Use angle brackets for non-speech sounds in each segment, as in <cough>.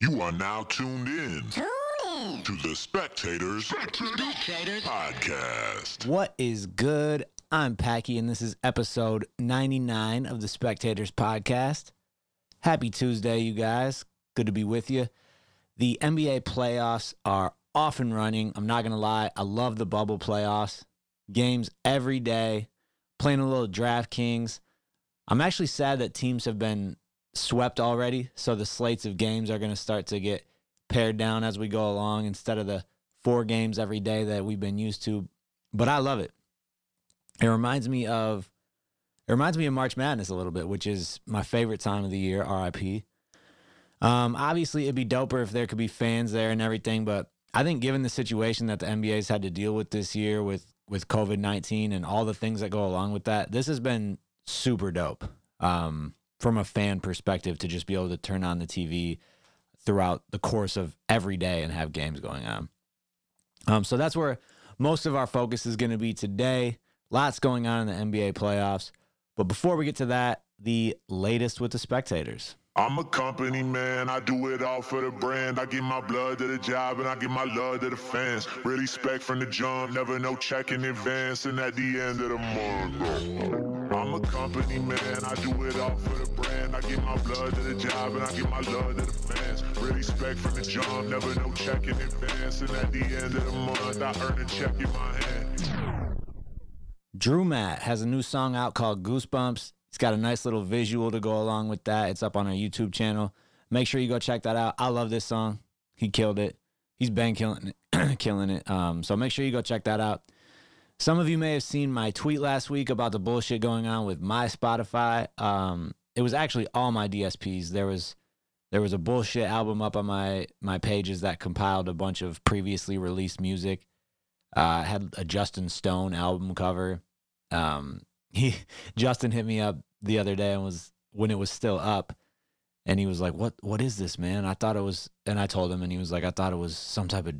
You are now tuned in Tune in. to the Spectators Spectators. Podcast. What is good? I'm Packy, and this is episode 99 of the Spectators Podcast. Happy Tuesday, you guys. Good to be with you. The NBA playoffs are off and running. I'm not going to lie. I love the bubble playoffs. Games every day, playing a little DraftKings. I'm actually sad that teams have been swept already. So the slates of games are going to start to get pared down as we go along instead of the four games every day that we've been used to. But I love it. It reminds me of it reminds me of March Madness a little bit, which is my favorite time of the year. RIP. Um, obviously, it'd be doper if there could be fans there and everything, but I think given the situation that the NBA's had to deal with this year with with COVID nineteen and all the things that go along with that, this has been super dope. Um, from a fan perspective, to just be able to turn on the TV throughout the course of every day and have games going on. Um, so that's where most of our focus is going to be today. Lots going on in the NBA playoffs. But before we get to that, the latest with the spectators. I'm a company man, I do it all for the brand. I give my blood to the job and I give my love to the fans. Really spec from the jump, never no check in advance. And at the end of the month, I'm a company man, I do it all for the brand. I give my blood to the job and I give my love to the fans. Really spec from the jump, never no check in advance. And at the end of the month, I earn a check in my hand. Drew Matt has a new song out called Goosebumps. It's got a nice little visual to go along with that. It's up on our YouTube channel. Make sure you go check that out. I love this song. He killed it. He's been killing it, <clears throat> killing it. Um, so make sure you go check that out. Some of you may have seen my tweet last week about the bullshit going on with my Spotify. Um, it was actually all my DSPs. There was there was a bullshit album up on my my pages that compiled a bunch of previously released music. Uh, had a Justin Stone album cover. Um, he Justin hit me up the other day and was when it was still up, and he was like, "What what is this, man?" I thought it was, and I told him, and he was like, "I thought it was some type of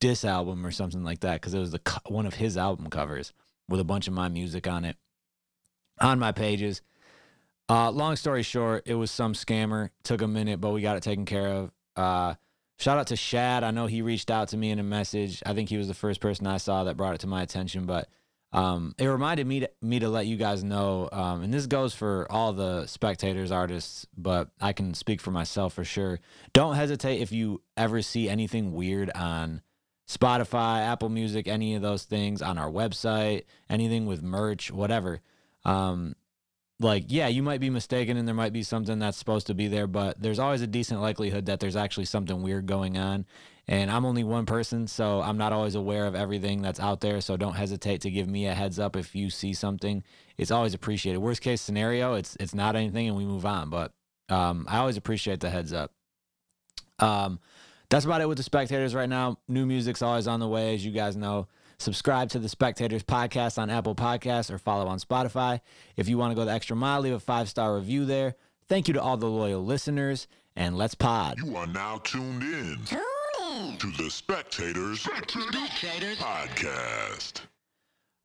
diss album or something like that," because it was the one of his album covers with a bunch of my music on it on my pages. Uh, long story short, it was some scammer. Took a minute, but we got it taken care of. Uh, shout out to Shad. I know he reached out to me in a message. I think he was the first person I saw that brought it to my attention, but um, it reminded me to, me to let you guys know. Um, and this goes for all the spectators, artists, but I can speak for myself for sure. Don't hesitate if you ever see anything weird on Spotify, Apple Music, any of those things on our website, anything with merch, whatever. Um, like yeah you might be mistaken and there might be something that's supposed to be there but there's always a decent likelihood that there's actually something weird going on and i'm only one person so i'm not always aware of everything that's out there so don't hesitate to give me a heads up if you see something it's always appreciated worst case scenario it's it's not anything and we move on but um, i always appreciate the heads up um, that's about it with the spectators right now new music's always on the way as you guys know Subscribe to the Spectators podcast on Apple Podcasts or follow on Spotify. If you want to go the extra mile, leave a five star review there. Thank you to all the loyal listeners, and let's pod. You are now tuned in Tune in. To the Spectators Spectators. Podcast.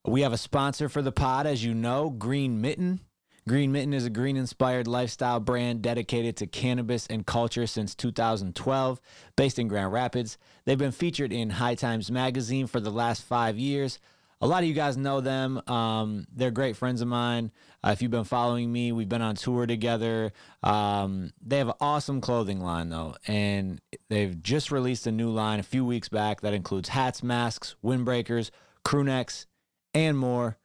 We have a sponsor for the pod, as you know, Green Mitten. Green Mitten is a green inspired lifestyle brand dedicated to cannabis and culture since 2012, based in Grand Rapids. They've been featured in High Times Magazine for the last five years. A lot of you guys know them. Um, they're great friends of mine. Uh, if you've been following me, we've been on tour together. Um, they have an awesome clothing line, though, and they've just released a new line a few weeks back that includes hats, masks, windbreakers, crew necks, and more.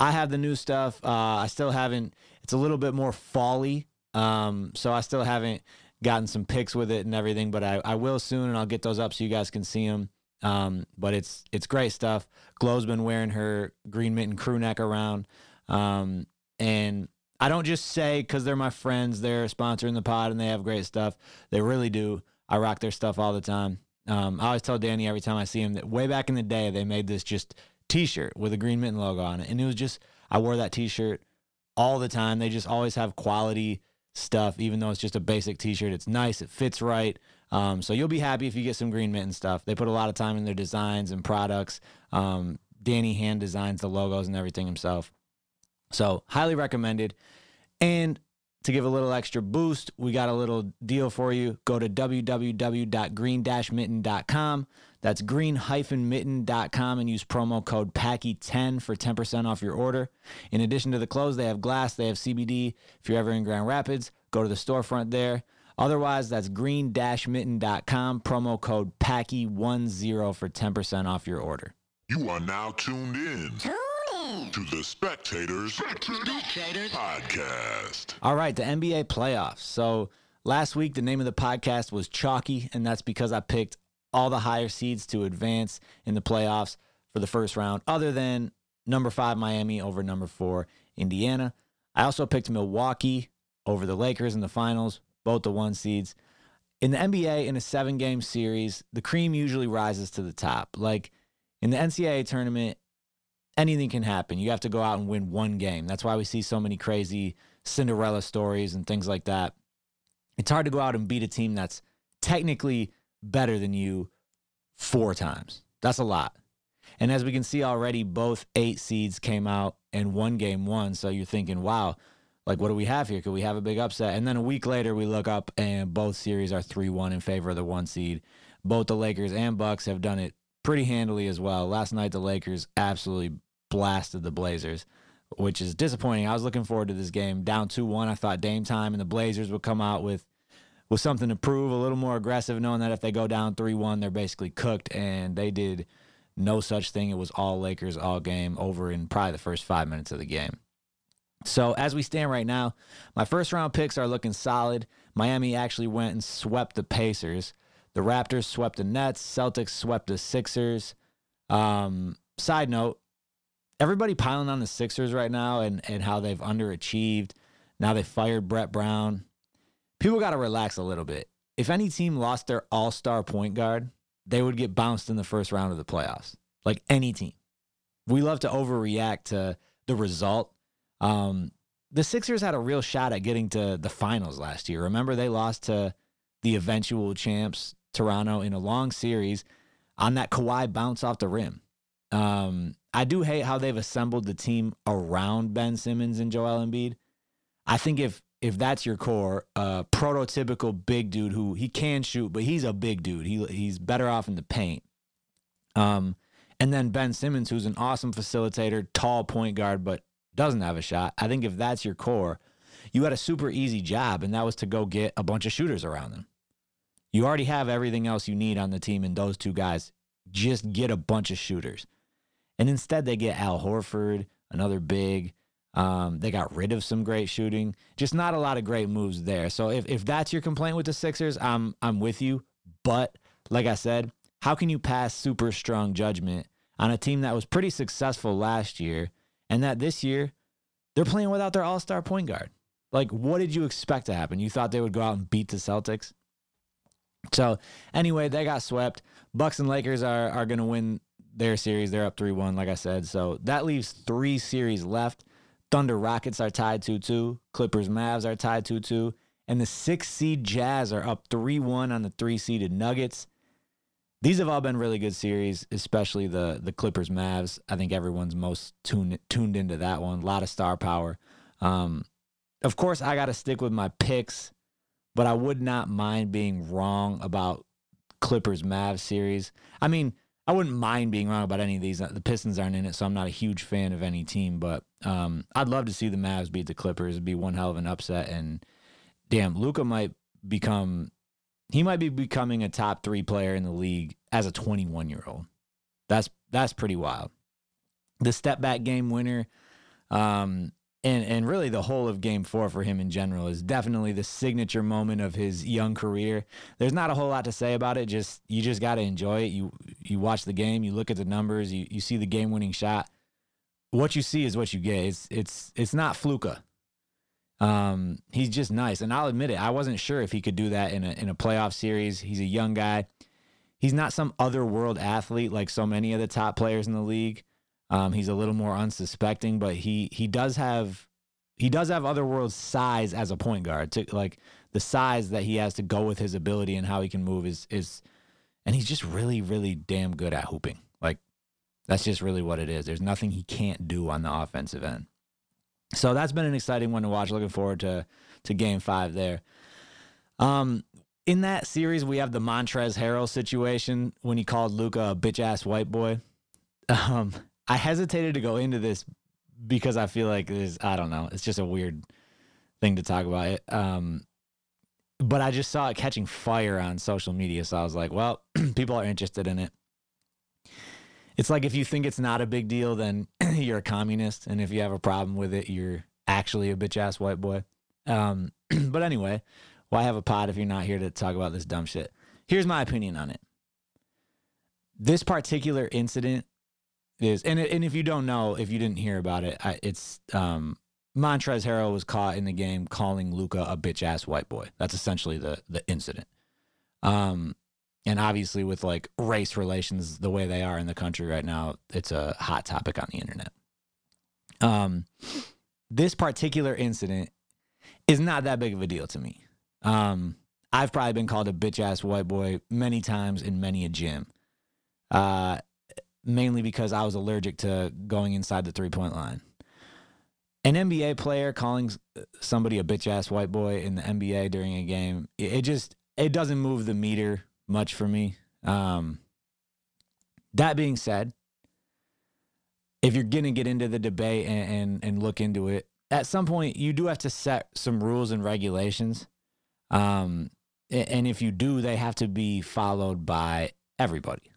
I have the new stuff. Uh, I still haven't. It's a little bit more folly, um, so I still haven't gotten some pics with it and everything. But I, I will soon, and I'll get those up so you guys can see them. Um, but it's it's great stuff. Glow's been wearing her green mitten crew neck around, um, and I don't just say because they're my friends, they're sponsoring the pod and they have great stuff. They really do. I rock their stuff all the time. Um, I always tell Danny every time I see him that way back in the day they made this just T-shirt with a green mitten logo on it, and it was just I wore that T-shirt all the time. They just always have quality stuff, even though it's just a basic T-shirt. It's nice, it fits right. Um, so you'll be happy if you get some green mitten stuff. They put a lot of time in their designs and products. Um, Danny hand designs the logos and everything himself. So highly recommended. And to give a little extra boost, we got a little deal for you. Go to www.green-mitten.com. That's green-mitten.com and use promo code PACKY10 for 10% off your order. In addition to the clothes, they have glass, they have CBD. If you're ever in Grand Rapids, go to the storefront there. Otherwise, that's green-mitten.com, promo code PACKY10 for 10% off your order. You are now tuned in to the Spectators Spectators. Podcast. All right, the NBA playoffs. So last week, the name of the podcast was Chalky, and that's because I picked all the higher seeds to advance in the playoffs for the first round, other than number five, Miami, over number four, Indiana. I also picked Milwaukee over the Lakers in the finals, both the one seeds. In the NBA, in a seven game series, the cream usually rises to the top. Like in the NCAA tournament, anything can happen. You have to go out and win one game. That's why we see so many crazy Cinderella stories and things like that. It's hard to go out and beat a team that's technically better than you four times. That's a lot. And as we can see already, both eight seeds came out and one game won. So you're thinking, wow, like what do we have here? Could we have a big upset? And then a week later, we look up and both series are 3 1 in favor of the one seed. Both the Lakers and Bucks have done it pretty handily as well. Last night, the Lakers absolutely blasted the Blazers, which is disappointing. I was looking forward to this game. Down 2 1, I thought Dame time and the Blazers would come out with with something to prove, a little more aggressive, knowing that if they go down 3 1, they're basically cooked. And they did no such thing. It was all Lakers all game over in probably the first five minutes of the game. So as we stand right now, my first round picks are looking solid. Miami actually went and swept the Pacers. The Raptors swept the Nets. Celtics swept the Sixers. Um, side note, everybody piling on the Sixers right now and, and how they've underachieved. Now they fired Brett Brown. People got to relax a little bit. If any team lost their all star point guard, they would get bounced in the first round of the playoffs. Like any team. We love to overreact to the result. Um, the Sixers had a real shot at getting to the finals last year. Remember, they lost to the eventual champs, Toronto, in a long series on that Kawhi bounce off the rim. Um, I do hate how they've assembled the team around Ben Simmons and Joel Embiid. I think if if that's your core, uh, prototypical big dude who he can shoot, but he's a big dude. He he's better off in the paint. Um, and then Ben Simmons, who's an awesome facilitator, tall point guard, but doesn't have a shot. I think if that's your core, you had a super easy job, and that was to go get a bunch of shooters around them. You already have everything else you need on the team, and those two guys just get a bunch of shooters. And instead, they get Al Horford, another big. Um, they got rid of some great shooting. Just not a lot of great moves there. So if, if that's your complaint with the Sixers, I'm I'm with you. But like I said, how can you pass super strong judgment on a team that was pretty successful last year and that this year they're playing without their all-star point guard? Like, what did you expect to happen? You thought they would go out and beat the Celtics? So anyway, they got swept. Bucks and Lakers are are gonna win their series. They're up 3-1, like I said. So that leaves three series left. Thunder Rockets are tied 2 2. Clippers Mavs are tied 2 2. And the six seed Jazz are up 3 1 on the three seeded Nuggets. These have all been really good series, especially the the Clippers Mavs. I think everyone's most tuned tuned into that one. A lot of star power. Um, of course, I got to stick with my picks, but I would not mind being wrong about Clippers Mavs series. I mean, I wouldn't mind being wrong about any of these. The Pistons aren't in it, so I'm not a huge fan of any team. But um, I'd love to see the Mavs beat the Clippers. It'd be one hell of an upset. And damn, Luka might become he might be becoming a top three player in the league as a 21 year old. That's that's pretty wild. The step back game winner, um, and and really the whole of Game Four for him in general is definitely the signature moment of his young career. There's not a whole lot to say about it. Just you just got to enjoy it. You you watch the game, you look at the numbers, you you see the game winning shot. What you see is what you get. It's it's it's not fluka. Um, he's just nice, and I'll admit it. I wasn't sure if he could do that in a in a playoff series. He's a young guy. He's not some other world athlete like so many of the top players in the league. Um, he's a little more unsuspecting, but he he does have he does have other world size as a point guard. To like the size that he has to go with his ability and how he can move is is, and he's just really really damn good at hooping. Like that's just really what it is. There's nothing he can't do on the offensive end. So that's been an exciting one to watch. Looking forward to to game five there. Um, in that series, we have the Montrezl Harrell situation when he called Luka a bitch ass white boy. Um, I hesitated to go into this because I feel like there's, I don't know, it's just a weird thing to talk about. It. Um, but I just saw it catching fire on social media. So I was like, well, <clears throat> people are interested in it. It's like if you think it's not a big deal, then <laughs> you're a communist. And if you have a problem with it, you're actually a bitch ass white boy. Um, <clears throat> but anyway, why have a pod if you're not here to talk about this dumb shit? Here's my opinion on it. This particular incident is, and, and if you don't know, if you didn't hear about it, I, it's um, Montrezl Harrell was caught in the game calling Luka a bitch ass white boy. That's essentially the the incident. Um, and obviously with like race relations the way they are in the country right now, it's a hot topic on the internet. Um, this particular incident is not that big of a deal to me. Um, I've probably been called a bitch ass white boy many times in many a gym. Uh, mainly because I was allergic to going inside the three point line. An NBA player calling somebody a bitch ass white boy in the NBA during a game, it just it doesn't move the meter much for me. Um, that being said, if you're gonna get into the debate and, and, and look into it, at some point you do have to set some rules and regulations. Um, and if you do, they have to be followed by everybody.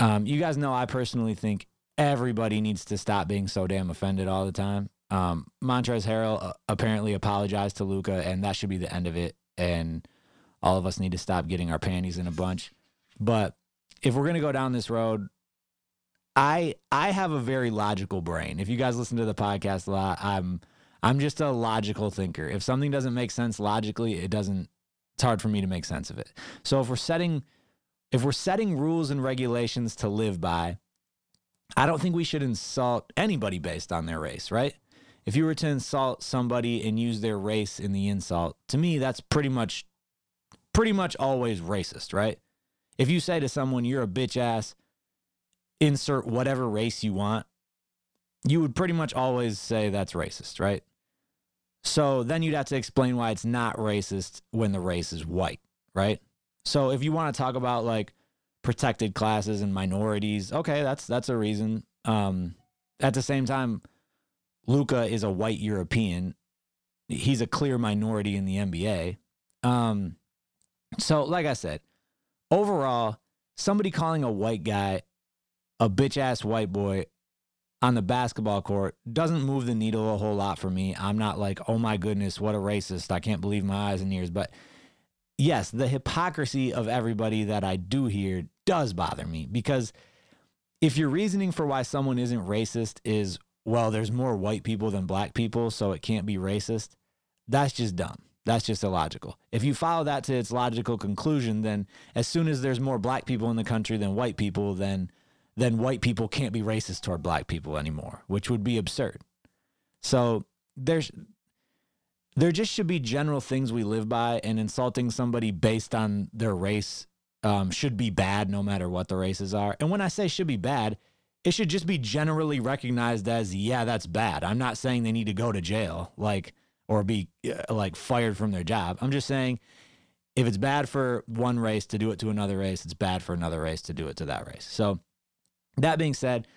Um, you guys know I personally think everybody needs to stop being so damn offended all the time. Um, Montrezl Harrell uh, apparently apologized to Luka, and that should be the end of it. And all of us need to stop getting our panties in a bunch. But if we're gonna go down this road, I I have a very logical brain. If you guys listen to the podcast a lot, I'm I'm just a logical thinker. If something doesn't make sense logically, it doesn't. It's hard for me to make sense of it. So if we're setting if we're setting rules and regulations to live by, I don't think we should insult anybody based on their race, right? If you were to insult somebody and use their race in the insult, to me that's pretty much pretty much always racist, right? If you say to someone you're a bitch ass, insert whatever race you want, you would pretty much always say that's racist, right? So then you'd have to explain why it's not racist when the race is white, right? So if you want to talk about like protected classes and minorities, okay, that's that's a reason. Um, at the same time, Luka is a white European. He's a clear minority in the NBA. Um, so like I said, overall, somebody calling a white guy a bitch ass white boy on the basketball court doesn't move the needle a whole lot for me. I'm not like, oh my goodness, what a racist. I can't believe my eyes and ears. But yes, the hypocrisy of everybody that I do hear does bother me because if your reasoning for why someone isn't racist is, well, there's more white people than black people, so it can't be racist, that's just dumb. That's just illogical. If you follow that to its logical conclusion, then as soon as there's more black people in the country than white people, then then white people can't be racist toward black people anymore, which would be absurd. So there's there just should be general things we live by, and insulting somebody based on their race um, should be bad no matter what the races are. And when I say should be bad, it should just be generally recognized as yeah, that's bad. I'm not saying they need to go to jail, like or be uh, like fired from their job. I'm just saying if it's bad for one race to do it to another race, it's bad for another race to do it to that race. So that being said,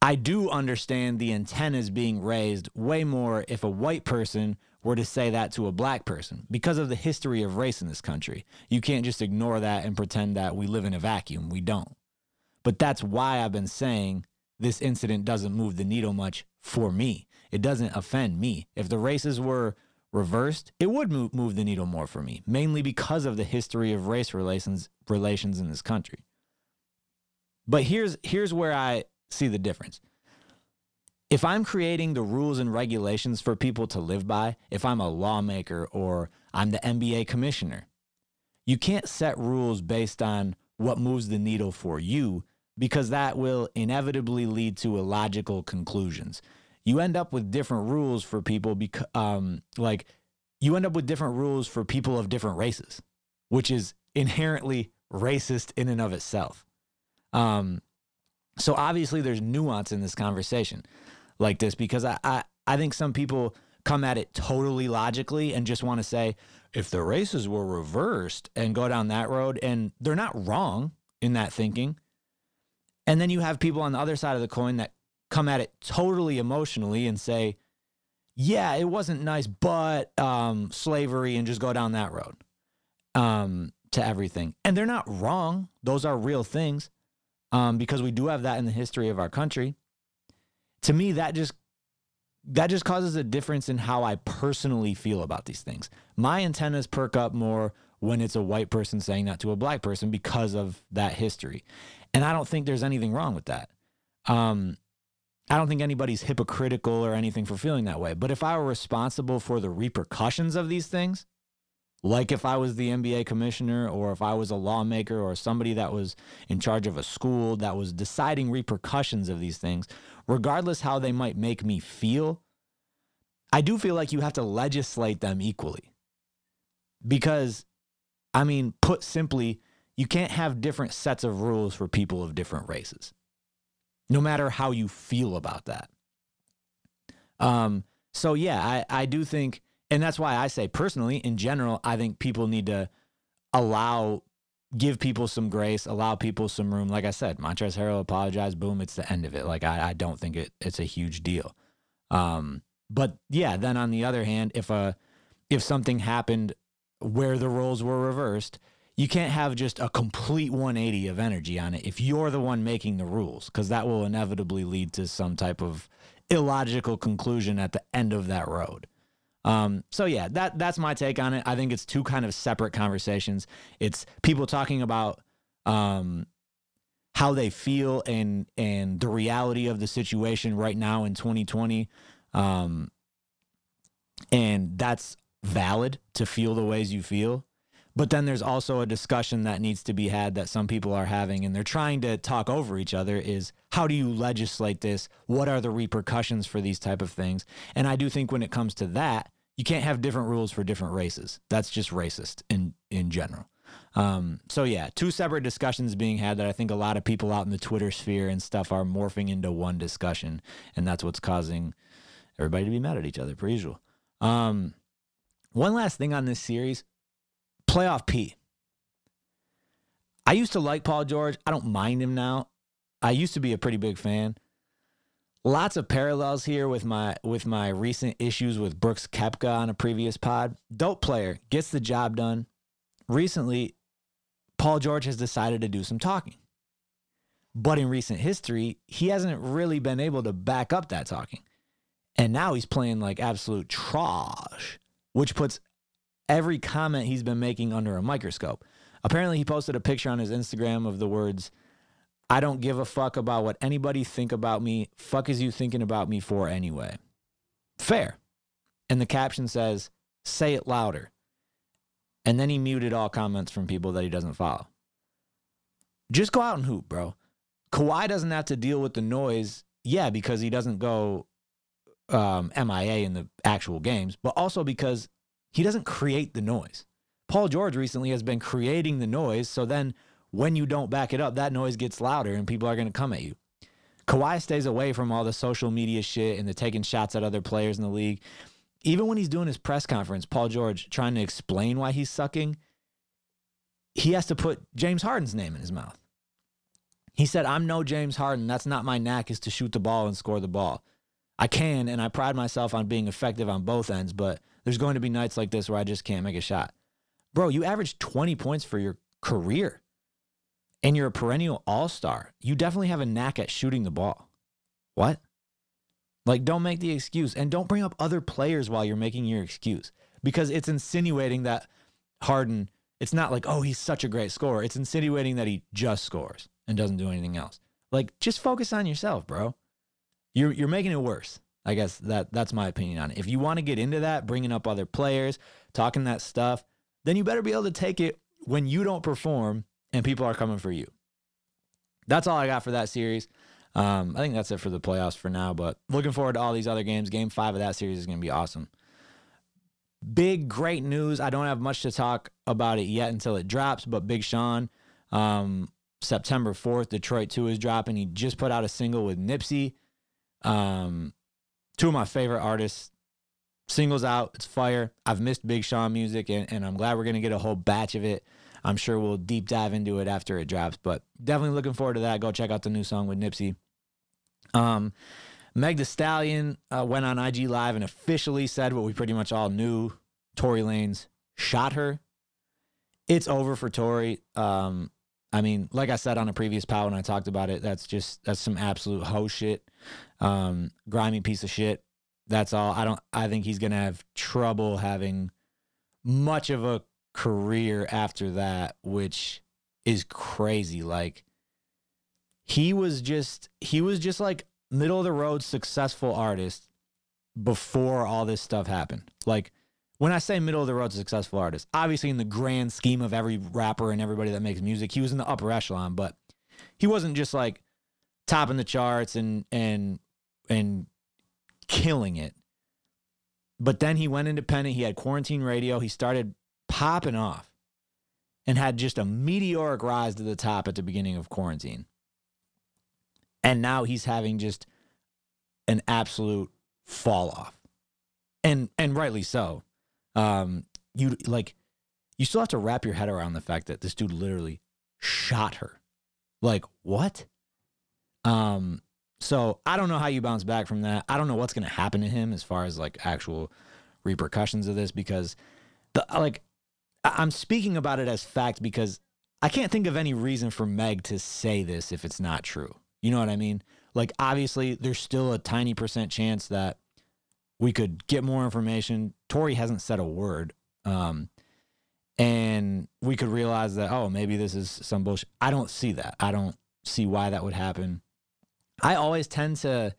I do understand the antennas being raised way more if a white person were to say that to a black person because of the history of race in this country. You can't just ignore that and pretend that we live in a vacuum. We don't. But that's why I've been saying this incident doesn't move the needle much for me. It doesn't offend me. If the races were reversed, it would move, move the needle more for me, mainly because of the history of race relations relations in this country. But here's here's where I see the difference. If I'm creating the rules and regulations for people to live by, if I'm a lawmaker or I'm the NBA commissioner, you can't set rules based on what moves the needle for you because that will inevitably lead to illogical conclusions. You end up with different rules for people because um like you end up with different rules for people of different races, which is inherently racist in and of itself. Um, so obviously there's nuance in this conversation like this because I, I, I think some people come at it totally logically and just want to say, if the races were reversed and go down that road, and they're not wrong in that thinking. And then you have people on the other side of the coin that come at it totally emotionally and say, yeah, it wasn't nice, but um, slavery, and just go down that road um, to everything. And they're not wrong. Those are real things um, because we do have that in the history of our country. To me, that just that just causes a difference in how I personally feel about these things. My antennas perk up more when it's a white person saying that to a black person because of that history. And I don't think there's anything wrong with that. Um, I don't think anybody's hypocritical or anything for feeling that way. But if I were responsible for the repercussions of these things, like if I was the NBA commissioner or if I was a lawmaker or somebody that was in charge of a school that was deciding repercussions of these things, regardless how they might make me feel, I do feel like you have to legislate them equally. Because, I mean, put simply, you can't have different sets of rules for people of different races, no matter how you feel about that. Um, so, yeah, I, I do think, and that's why I say personally, in general, I think people need to allow give people some grace, allow people some room. Like I said, Montrezl Harrell apologized. Boom, it's the end of it. Like I, I don't think it, it's a huge deal. Um, but yeah, then on the other hand, if a if something happened where the roles were reversed, you can't have just a complete 180 of energy on it if you're the one making the rules, because that will inevitably lead to some type of illogical conclusion at the end of that road. Um, so yeah, that that's my take on it. I think it's two kind of separate conversations. It's people talking about um, how they feel and and the reality of the situation right now in 2020, um, and that's valid to feel the ways you feel. But then there's also a discussion that needs to be had that some people are having, and they're trying to talk over each other. Is how do you legislate this? What are the repercussions for these type of things? And I do think when it comes to that, you can't have different rules for different races. That's just racist in in general. Um, so yeah, two separate discussions being had that I think a lot of people out in the Twitter sphere and stuff are morphing into one discussion, and that's what's causing everybody to be mad at each other per usual. Um, one last thing on this series, playoff P. I used to like Paul George. I don't mind him now. I used to be a pretty big fan lots of parallels here with my with my recent issues with Brooks Koepka on a previous pod. Dope player, gets the job done. Recently, Paul George has decided to do some talking. But in recent history, he hasn't really been able to back up that talking. And now he's playing like absolute trash, which puts every comment he's been making under a microscope. Apparently, he posted a picture on his Instagram of the words, I don't give a fuck about what anybody think about me. Fuck is you thinking about me for anyway? Fair. And the caption says, say it louder. And then he muted all comments from people that he doesn't follow. Just go out and hoop, bro. Kawhi doesn't have to deal with the noise, yeah, because he doesn't go um, MIA in the actual games, but also because he doesn't create the noise. Paul George recently has been creating the noise. So then when you don't back it up, that noise gets louder and people are going to come at you. Kawhi stays away from all the social media shit and the taking shots at other players in the league. Even when he's doing his press conference, Paul George trying to explain why he's sucking, he has to put James Harden's name in his mouth. He said, I'm no James Harden. That's not my knack is to shoot the ball and score the ball. I can, and I pride myself on being effective on both ends, but there's going to be nights like this where I just can't make a shot. Bro, you averaged 20 points for your career and you're a perennial all star, you definitely have a knack at shooting the ball. What? Like, don't make the excuse and don't bring up other players while you're making your excuse because it's insinuating that Harden, it's not like, oh, he's such a great scorer. It's insinuating that he just scores and doesn't do anything else. Like, just focus on yourself, bro. You're, you're making it worse. I guess that that's my opinion on it. If you want to get into that, bringing up other players, talking that stuff, then you better be able to take it when you don't perform and people are coming for you. That's all I got for that series. Um, I think that's it for the playoffs for now, but looking forward to all these other games. Game five of that series is going to be awesome. Big, great news. I don't have much to talk about it yet until it drops, but Big Sean, um, September 4th, Detroit 2 is dropping. He just put out a single with Nipsey. Um, two of my favorite artists Singles out, it's fire. I've missed Big Sean music, and, and I'm glad we're gonna get a whole batch of it. I'm sure we'll deep dive into it after it drops, but definitely looking forward to that. Go check out the new song with Nipsey. Um, Meg Thee Stallion uh, went on IG Live and officially said what we pretty much all knew: Tory Lanez shot her. It's over for Tory. Um, I mean, like I said on a previous pow when I talked about it, that's just that's some absolute hoe shit, um, grimy piece of shit. That's all. I don't. I think he's gonna have trouble having much of a career after that, which is crazy. Like he was just he was just like middle of the road successful artist before all this stuff happened. Like when I say middle of the road successful artist, obviously in the grand scheme of every rapper and everybody that makes music, he was in the upper echelon, but he wasn't just like topping the charts and and and killing it. But then he went independent. He had quarantine radio. He started popping off and had just a meteoric rise to the top at the beginning of quarantine. And now he's having just an absolute fall off. And and rightly so. Um you like you still have to wrap your head around the fact that this dude literally shot her. Like, what? Um so I don't know how you bounce back from that. I don't know what's going to happen to him as far as like actual repercussions of this because the like I- I'm speaking about it as fact because I can't think of any reason for Meg to say this if it's not true. You know what I mean? Like obviously there's still a tiny percent chance that we could get more information. Tory hasn't said a word. Um and we could realize that oh maybe this is some bullshit. I don't see that. I don't see why that would happen. I always tend to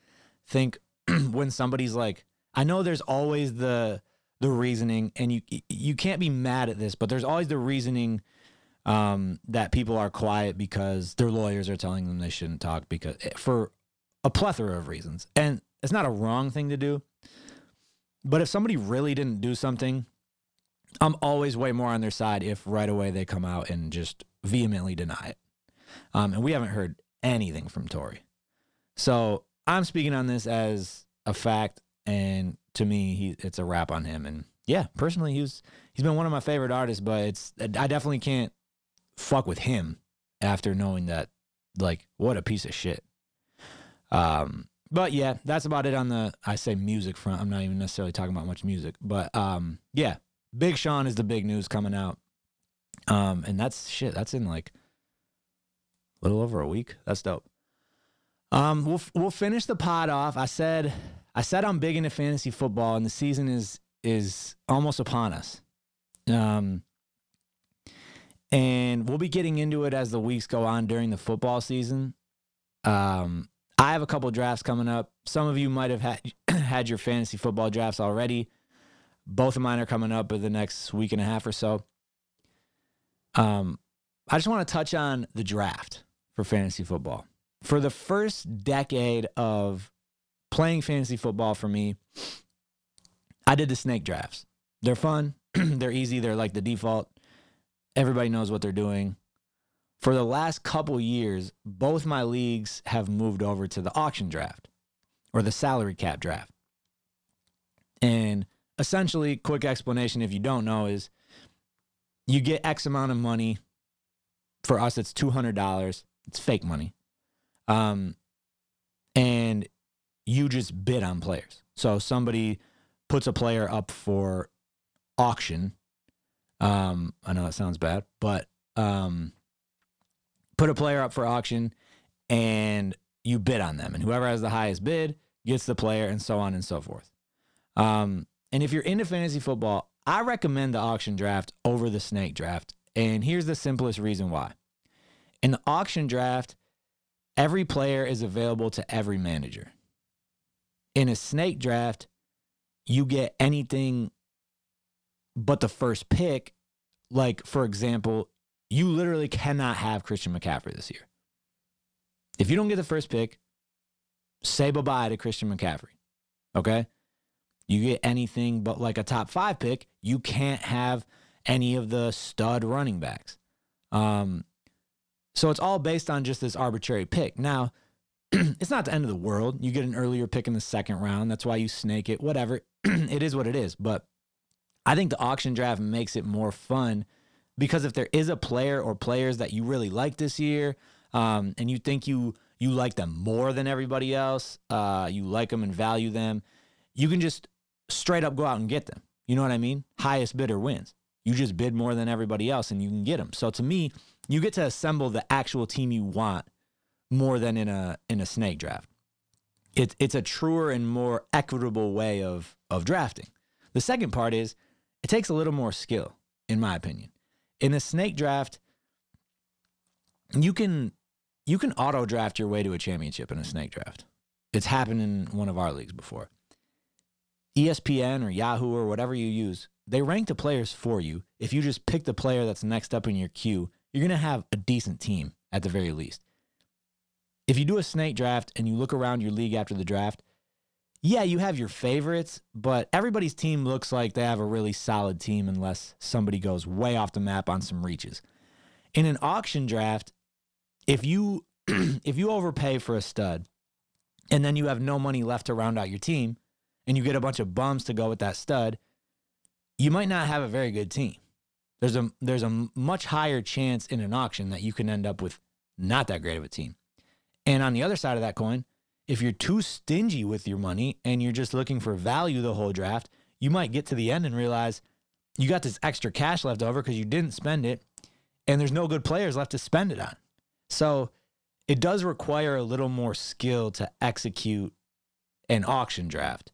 think <clears throat> when somebody's like, I know there's always the the reasoning, and you you can't be mad at this, but there's always the reasoning um, that people are quiet because their lawyers are telling them they shouldn't talk because eh, for a plethora of reasons, and it's not a wrong thing to do. But if somebody really didn't do something, I'm always way more on their side if right away they come out and just vehemently deny it. Um, and we haven't heard anything from Tory. So I'm speaking on this as a fact, and to me, he it's a wrap on him. And yeah, personally, he was he's been one of my favorite artists, but it's I definitely can't fuck with him after knowing that like what a piece of shit. Um, but yeah, that's about it on the I say music front. I'm not even necessarily talking about much music, but um, yeah, Big Sean is the big news coming out. Um, and that's shit. That's in like a little over a week. That's dope. Um, we'll we'll finish the pod off. I said I said I'm big into fantasy football, and the season is is almost upon us. Um, and we'll be getting into it as the weeks go on during the football season. Um, I have a couple drafts coming up. Some of you might have had <clears throat> had your fantasy football drafts already. Both of mine are coming up in the next week and a half or so. Um, I just want to touch on the draft for fantasy football. For the first decade of playing fantasy football for me, I did the snake drafts. They're fun, <clears throat> they're easy, they're like the default. Everybody knows what they're doing. For the last couple years, both my leagues have moved over to the auction draft or the salary cap draft. And essentially, quick explanation if you don't know is you get X amount of money. For us, it's $200. It's fake money. Um, and you just bid on players. So somebody puts a player up for auction. Um, I know that sounds bad, but um, put a player up for auction and you bid on them. And whoever has the highest bid gets the player and so on and so forth. Um, and if you're into fantasy football, I recommend the auction draft over the snake draft. And here's the simplest reason why. In the auction draft, every player is available to every manager. In a snake draft, you get anything but the first pick. Like, for example, you literally cannot have Christian McCaffrey this year. If you don't get the first pick, say bye bye to Christian McCaffrey. Okay? You get anything but like a top five pick, you can't have any of the stud running backs. Um, so it's all based on just this arbitrary pick. Now, <clears throat> it's not the end of the world. You get an earlier pick in the second round. That's why you snake it. Whatever. <clears throat> it is what it is. But I think the auction draft makes it more fun because if there is a player or players that you really like this year, um, and you think you you like them more than everybody else, uh, you like them and value them, you can just straight up go out and get them. You know what I mean? Highest bidder wins. You just bid more than everybody else and you can get them. So to me, you get to assemble the actual team you want more than in a in a snake draft. It's it's a truer and more equitable way of of drafting. The second part is it takes a little more skill, in my opinion. In a snake draft, you can you can auto draft your way to a championship in a snake draft. It's happened in one of our leagues before. ESPN or Yahoo or whatever you use, they rank the players for you. If you just pick the player that's next up in your queue, you're going to have a decent team at the very least. If you do a snake draft and you look around your league after the draft, yeah, you have your favorites, but everybody's team looks like they have a really solid team unless somebody goes way off the map on some reaches. In an auction draft, if you <clears throat> if you overpay for a stud and then you have no money left to round out your team and you get a bunch of bums to go with that stud, you might not have a very good team. There's a there's a much higher chance in an auction that you can end up with not that great of a team. And on the other side of that coin, if you're too stingy with your money and you're just looking for value the whole draft, you might get to the end and realize you got this extra cash left over because you didn't spend it and there's no good players left to spend it on. So it does require a little more skill to execute an auction draft.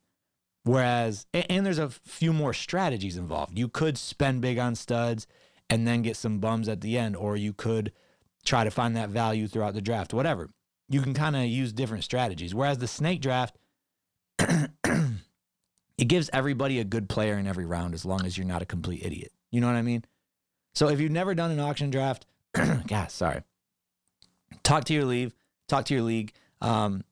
Whereas, and there's a few more strategies involved. You could spend big on studs and then get some bums at the end, or you could try to find that value throughout the draft, whatever. You can kind of use different strategies. Whereas the snake draft, <clears throat> it gives everybody a good player in every round as long as you're not a complete idiot. You know what I mean? So if you've never done an auction draft, <clears throat> God, sorry. Talk to your league. Talk to your league. Um,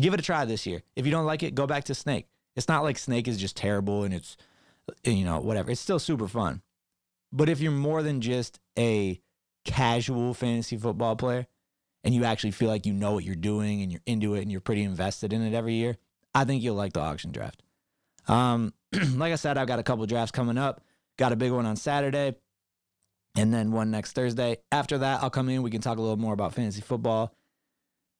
give it a try this year. If you don't like it, go back to Snake. It's not like Snake is just terrible and it's, you know, whatever. It's still super fun. But if you're more than just a casual fantasy football player and you actually feel like you know what you're doing and you're into it and you're pretty invested in it every year, I think you'll like the auction draft. Um, <clears throat> like I said, I've got a couple drafts coming up. Got a big one on Saturday and then one next Thursday. After that, I'll come in. We can talk a little more about fantasy football.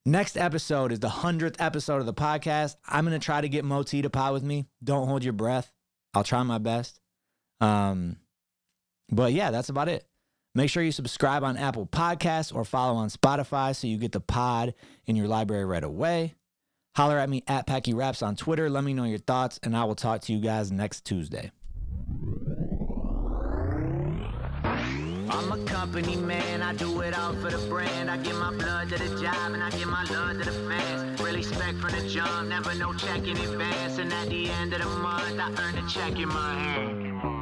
Next episode is the 100th episode of the podcast. I'm going to try to get Moti to pod with me. Don't hold your breath. I'll try my best. Um, but yeah, that's about it. Make sure you subscribe on Apple Podcasts or follow on Spotify so you get the pod in your library right away. Holler at me at Packy Raps on Twitter. Let me know your thoughts, and I will talk to you guys next Tuesday. I'm a company man, I do it all for the brand. I give my blood to the job and I give my love to the fans. Really spec the jump, never no check in advance. And at the end of the month, I earn a check in my hand.